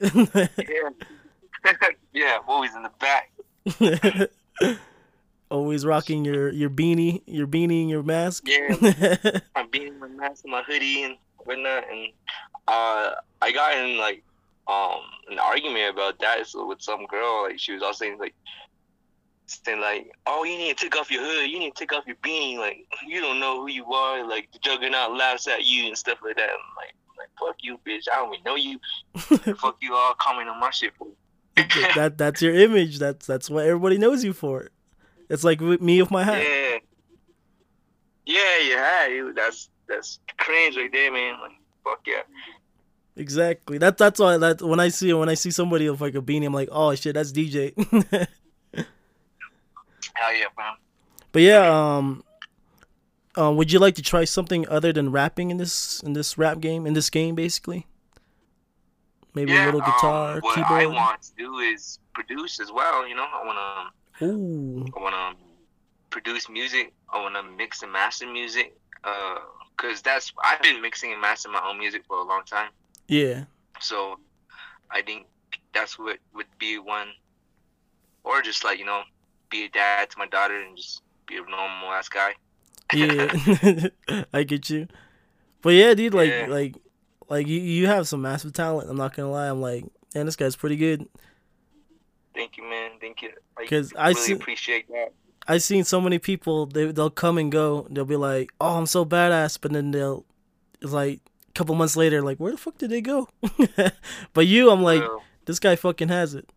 Yeah. yeah, always in the back. always rocking your your beanie, your beanie and your mask. Yeah. I'm beating my mask and my hoodie and whatnot, and uh, I got in like um an argument about that so with some girl. Like she was all saying like saying like, "Oh, you need to take off your hood. You need to take off your beanie. Like you don't know who you are. Like the juggernaut laughs at you and stuff like that." I'm like, like fuck you, bitch. I don't even know you. fuck you all comment on my shit for. That that's your image. That's that's what everybody knows you for. It's like me with my hat. Yeah. Yeah, yeah, you- that's that's cringe right there, man. Like, fuck yeah. Exactly. That that's why that when I see when I see somebody with like a beanie, I'm like, oh shit, that's DJ. Hell yeah, man. but yeah, um, um, would you like to try something other than rapping in this in this rap game in this game, basically? Maybe a little guitar, um, what I want to do is produce as well. You know, I want to, Ooh, I want to produce music. I want to mix and master music. Uh, cause that's I've been mixing and mastering my own music for a long time. yeah, So, I think that's what would be one, or just like you know, be a dad to my daughter and just be a normal ass guy. yeah. I get you. But yeah, dude, like Yeah. like like you you have some massive talent. I'm not gonna lie. I'm like, man, this guy's pretty good. Thank you, man. Thank you. I 'Cause I really see- appreciate that. I've seen so many people. They they'll come and go. They'll be like, "Oh, I'm so badass," but then they'll it's like a couple months later, like, "Where the fuck did they go?" but you, I'm like, Well, this guy fucking has it.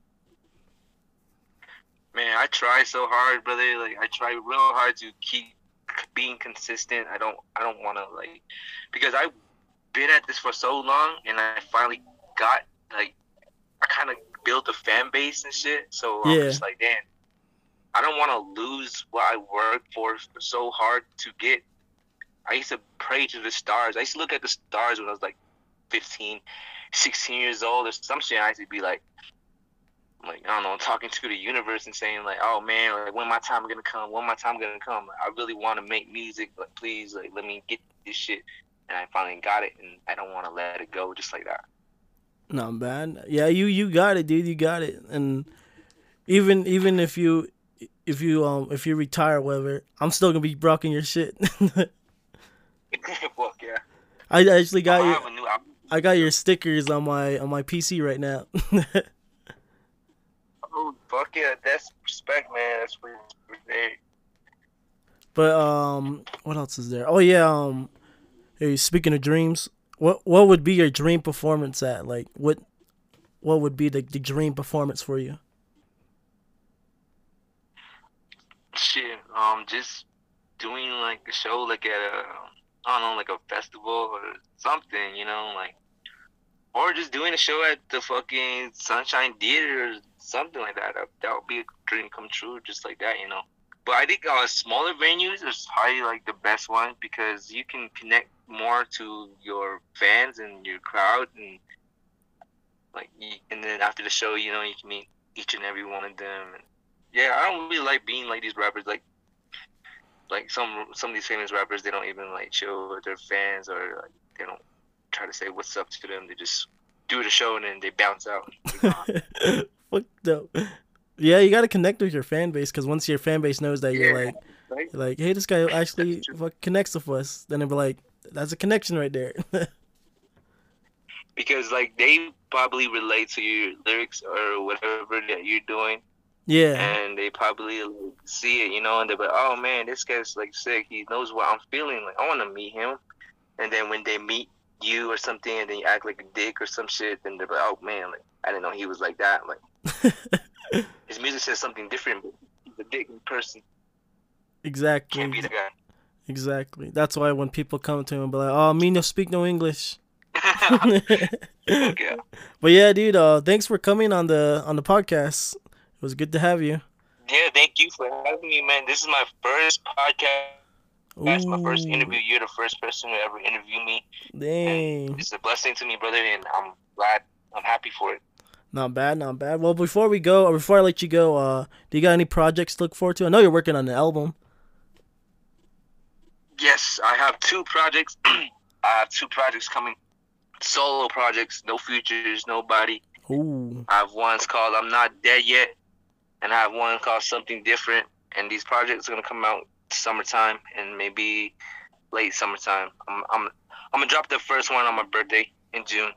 man, I try so hard, brother. Like I try real hard to keep being consistent. I don't I don't want to like because I've been at this for so long, and I finally got like I kind of built a fan base and shit. So I'm just like, damn, I don't want to lose what I worked for so hard to get. I used to pray to the stars. I used to look at the stars when I was like 15, 16 years old or some shit. I used to be like, like I don't know, talking to the universe and saying like, oh man, like when my time gonna come? When my time gonna come? Like, I really want to make music, but please, like, let me get this shit. And I finally got it, and I don't want to let it go just like that. Not bad. Yeah, you you got it, dude. You got it. And even even if you if you um if you retire, or whatever, I'm still gonna be rocking your shit. Fuck yeah! I actually got I your new. I got your stickers on my on my PC right now. Oh fuck yeah! That's respect, man. That's pretty. But um, what else is there? Oh yeah, um, hey, speaking of dreams, what what would be your dream performance at? Like what what would be the, the dream performance for you? Shit, um, just doing like a show, like at a, I don't know, like a festival or something, you know, like, or just doing a show at the fucking Sunshine Theater or something like that. That, would be a dream come true, just like that, you know. But I think uh, smaller venues is probably like the best one because you can connect more to your fans and your crowd, and like, and then after the show, you know, you can meet each and every one of them. And, yeah, I don't really like being like these rappers, like like some some of these famous rappers. They don't even like show with their fans or like they don't try to say what's up to them. They just do the show and then they bounce out. Fuck no. Yeah, you gotta connect with your fan base because once your fan base knows that you're Yeah, like you're like, hey, this guy actually connects with us, then they'll be like, that's a connection right there. because like they probably relate to your lyrics or whatever that you're doing, yeah, and they probably like, see it, you know, and they're like, oh man, this guy's like sick. He knows what I'm feeling. Like I want to meet him. And then when they meet you or something, and then you act like a dick or some shit, then they're like, oh man, like I didn't know he was like that. Like his music says something different, but he's a dick in person. exactly, Can't be the guy. Exactly. That's why when people come to him and be like, oh, me no speak no English. okay. But yeah, dude, uh, thanks for coming on the on the podcast. It was good to have you. Yeah, thank you for having me, man. This is my first podcast. That's my first interview. You're the first person to ever interview me. Dang, It's a blessing to me, brother, and I'm glad. I'm happy for it. not bad, not bad. Well, before we go, or before I let you go, uh, do you got any projects to look forward to? I know you're working on an album. Yes, I have two projects. I have two projects coming, solo projects, no features, nobody. Ooh. I have one's called I'm Not Dead Yet, and I have one called Something Different. And these projects are gonna come out summertime and maybe late summertime. I'm I'm I'm gonna drop the first one on my birthday in June.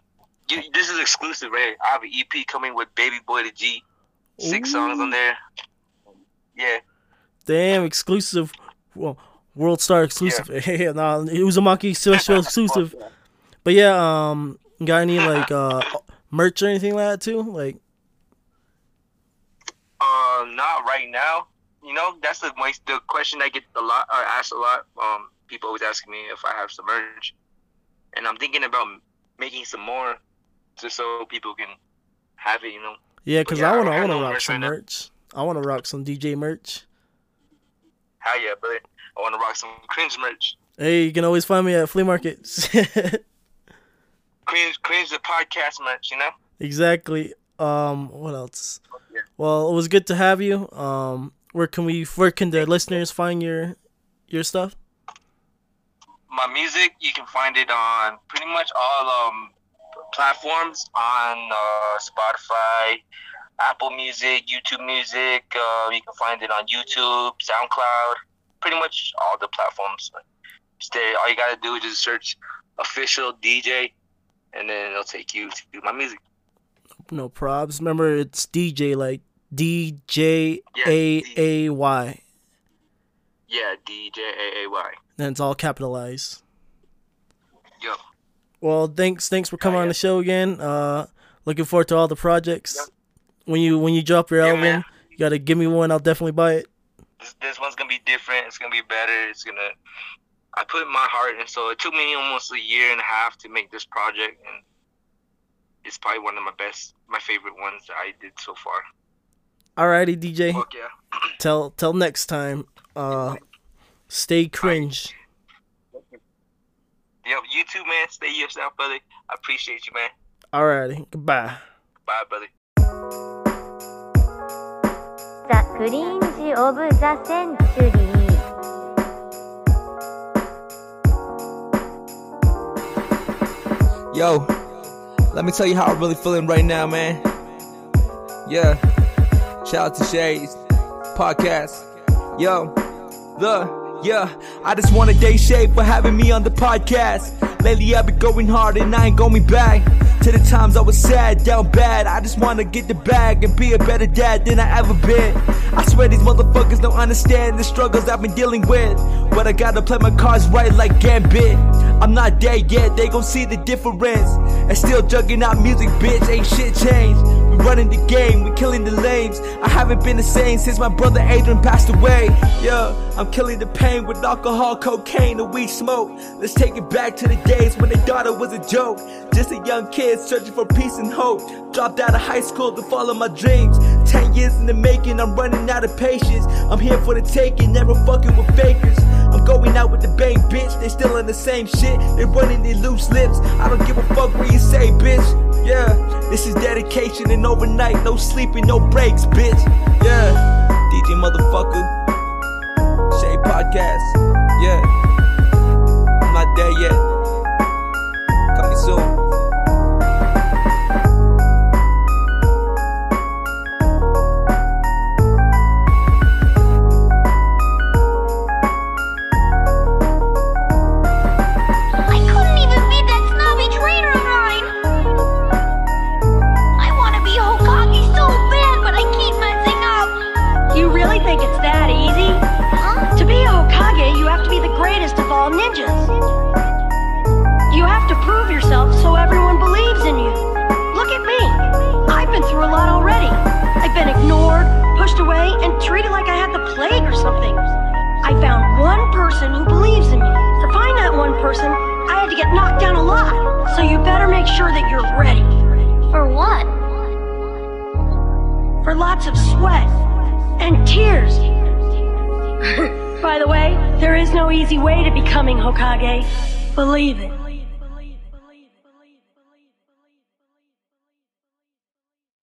You, this is exclusive, right? I have an EP coming with Baby Boy the G, six songs on there. Yeah, Damn, exclusive. Well, World Star exclusive. Yeah, nah, it was a monkey special exclusive. But yeah, um, got any like uh merch or anything like that too? Like, Uh, not right now. You know, that's the the question I get a lot, or asked a lot. Um, people always asking me if I have some merch, and I'm thinking about making some more, just so people can have it. You know. yeah, cause Yeah, I wanna I I wanna rock merch some right merch. I wanna rock some DJ merch. Hell yeah, but I want to rock some cringe merch. Hey, you can always find me at flea markets. Cringe, cringe the podcast merch. You know. exactly. Um, what else? Yeah. Well, it was good to have you. Um, where can we? Where can the listeners find your your stuff? my music you can find it on pretty much all um platforms on uh, spotify apple music youtube music uh, you can find it on youtube soundcloud pretty much all the platforms Just there all you gotta do is just search official dj and then it'll take you to my music No probs. Remember, it's DJ like D J Yeah, A D- A Y. yeah d-j-a-a-y And it's all capitalized. yo Well, thanks, thanks for coming Yeah, on the show again. Uh, looking forward to all the projects. When you when you drop your Yeah, album, man. you gotta give me one. I'll definitely buy it. This, this one's gonna be different. It's gonna be better. It's gonna. I put my heart in, so it took me almost a year and a half to make this project, and it's probably one of my best, my favorite ones that I did so far. Alrighty, DJ. Fuck yeah. Till till next time. Uh, stay cringe. Yo, you too, man. Stay yourself, brother. I appreciate you, man. Alrighty, goodbye. Bye, brother. The Cringe of the Century Yo, let me tell you how I'm really feeling right now, man. Yeah, shout out to Shades Podcast. Yo, the yeah, I just want to day shade for having me on the podcast. Lately I've been going hard and I ain't going back to the times I was sad, down bad. I just wanna get the bag and be a better dad than I ever been. I swear these motherfuckers don't understand the struggles I've been dealing with. But I gotta play my cards right like Gambit. I'm not dead yet, they gon' see the difference. And still jugging out music, bitch, ain't shit changed. Running the game, we killing the lames. I haven't been the same since my brother Adrian passed away. Yeah, I'm killing the pain with alcohol, cocaine, and weed smoke. Let's take it back to the days when they thought it was a joke. Just a young kid searching for peace and hope. Dropped out of high school to follow my dreams. Ten years in the making, I'm running out of patience. I'm here for the taking, never fucking with fakers. I'm going out with the bang, bitch. They still on the same shit. They running their loose lips. I don't give a fuck what you say, bitch. Yeah, this is dedication and overnight, no sleeping, no breaks, bitch. Yeah, DJ motherfucker. Shay podcast. Yeah, I'm not there yet. Coming soon. I've been ignored, pushed away, and treated like I had the plague or something. I found one person who believes in me. To find that one person, I had to get knocked down a lot. So you better make sure that you're ready. For what? For lots of sweat and tears. By the way, there is no easy way to becoming Hokage. Believe it.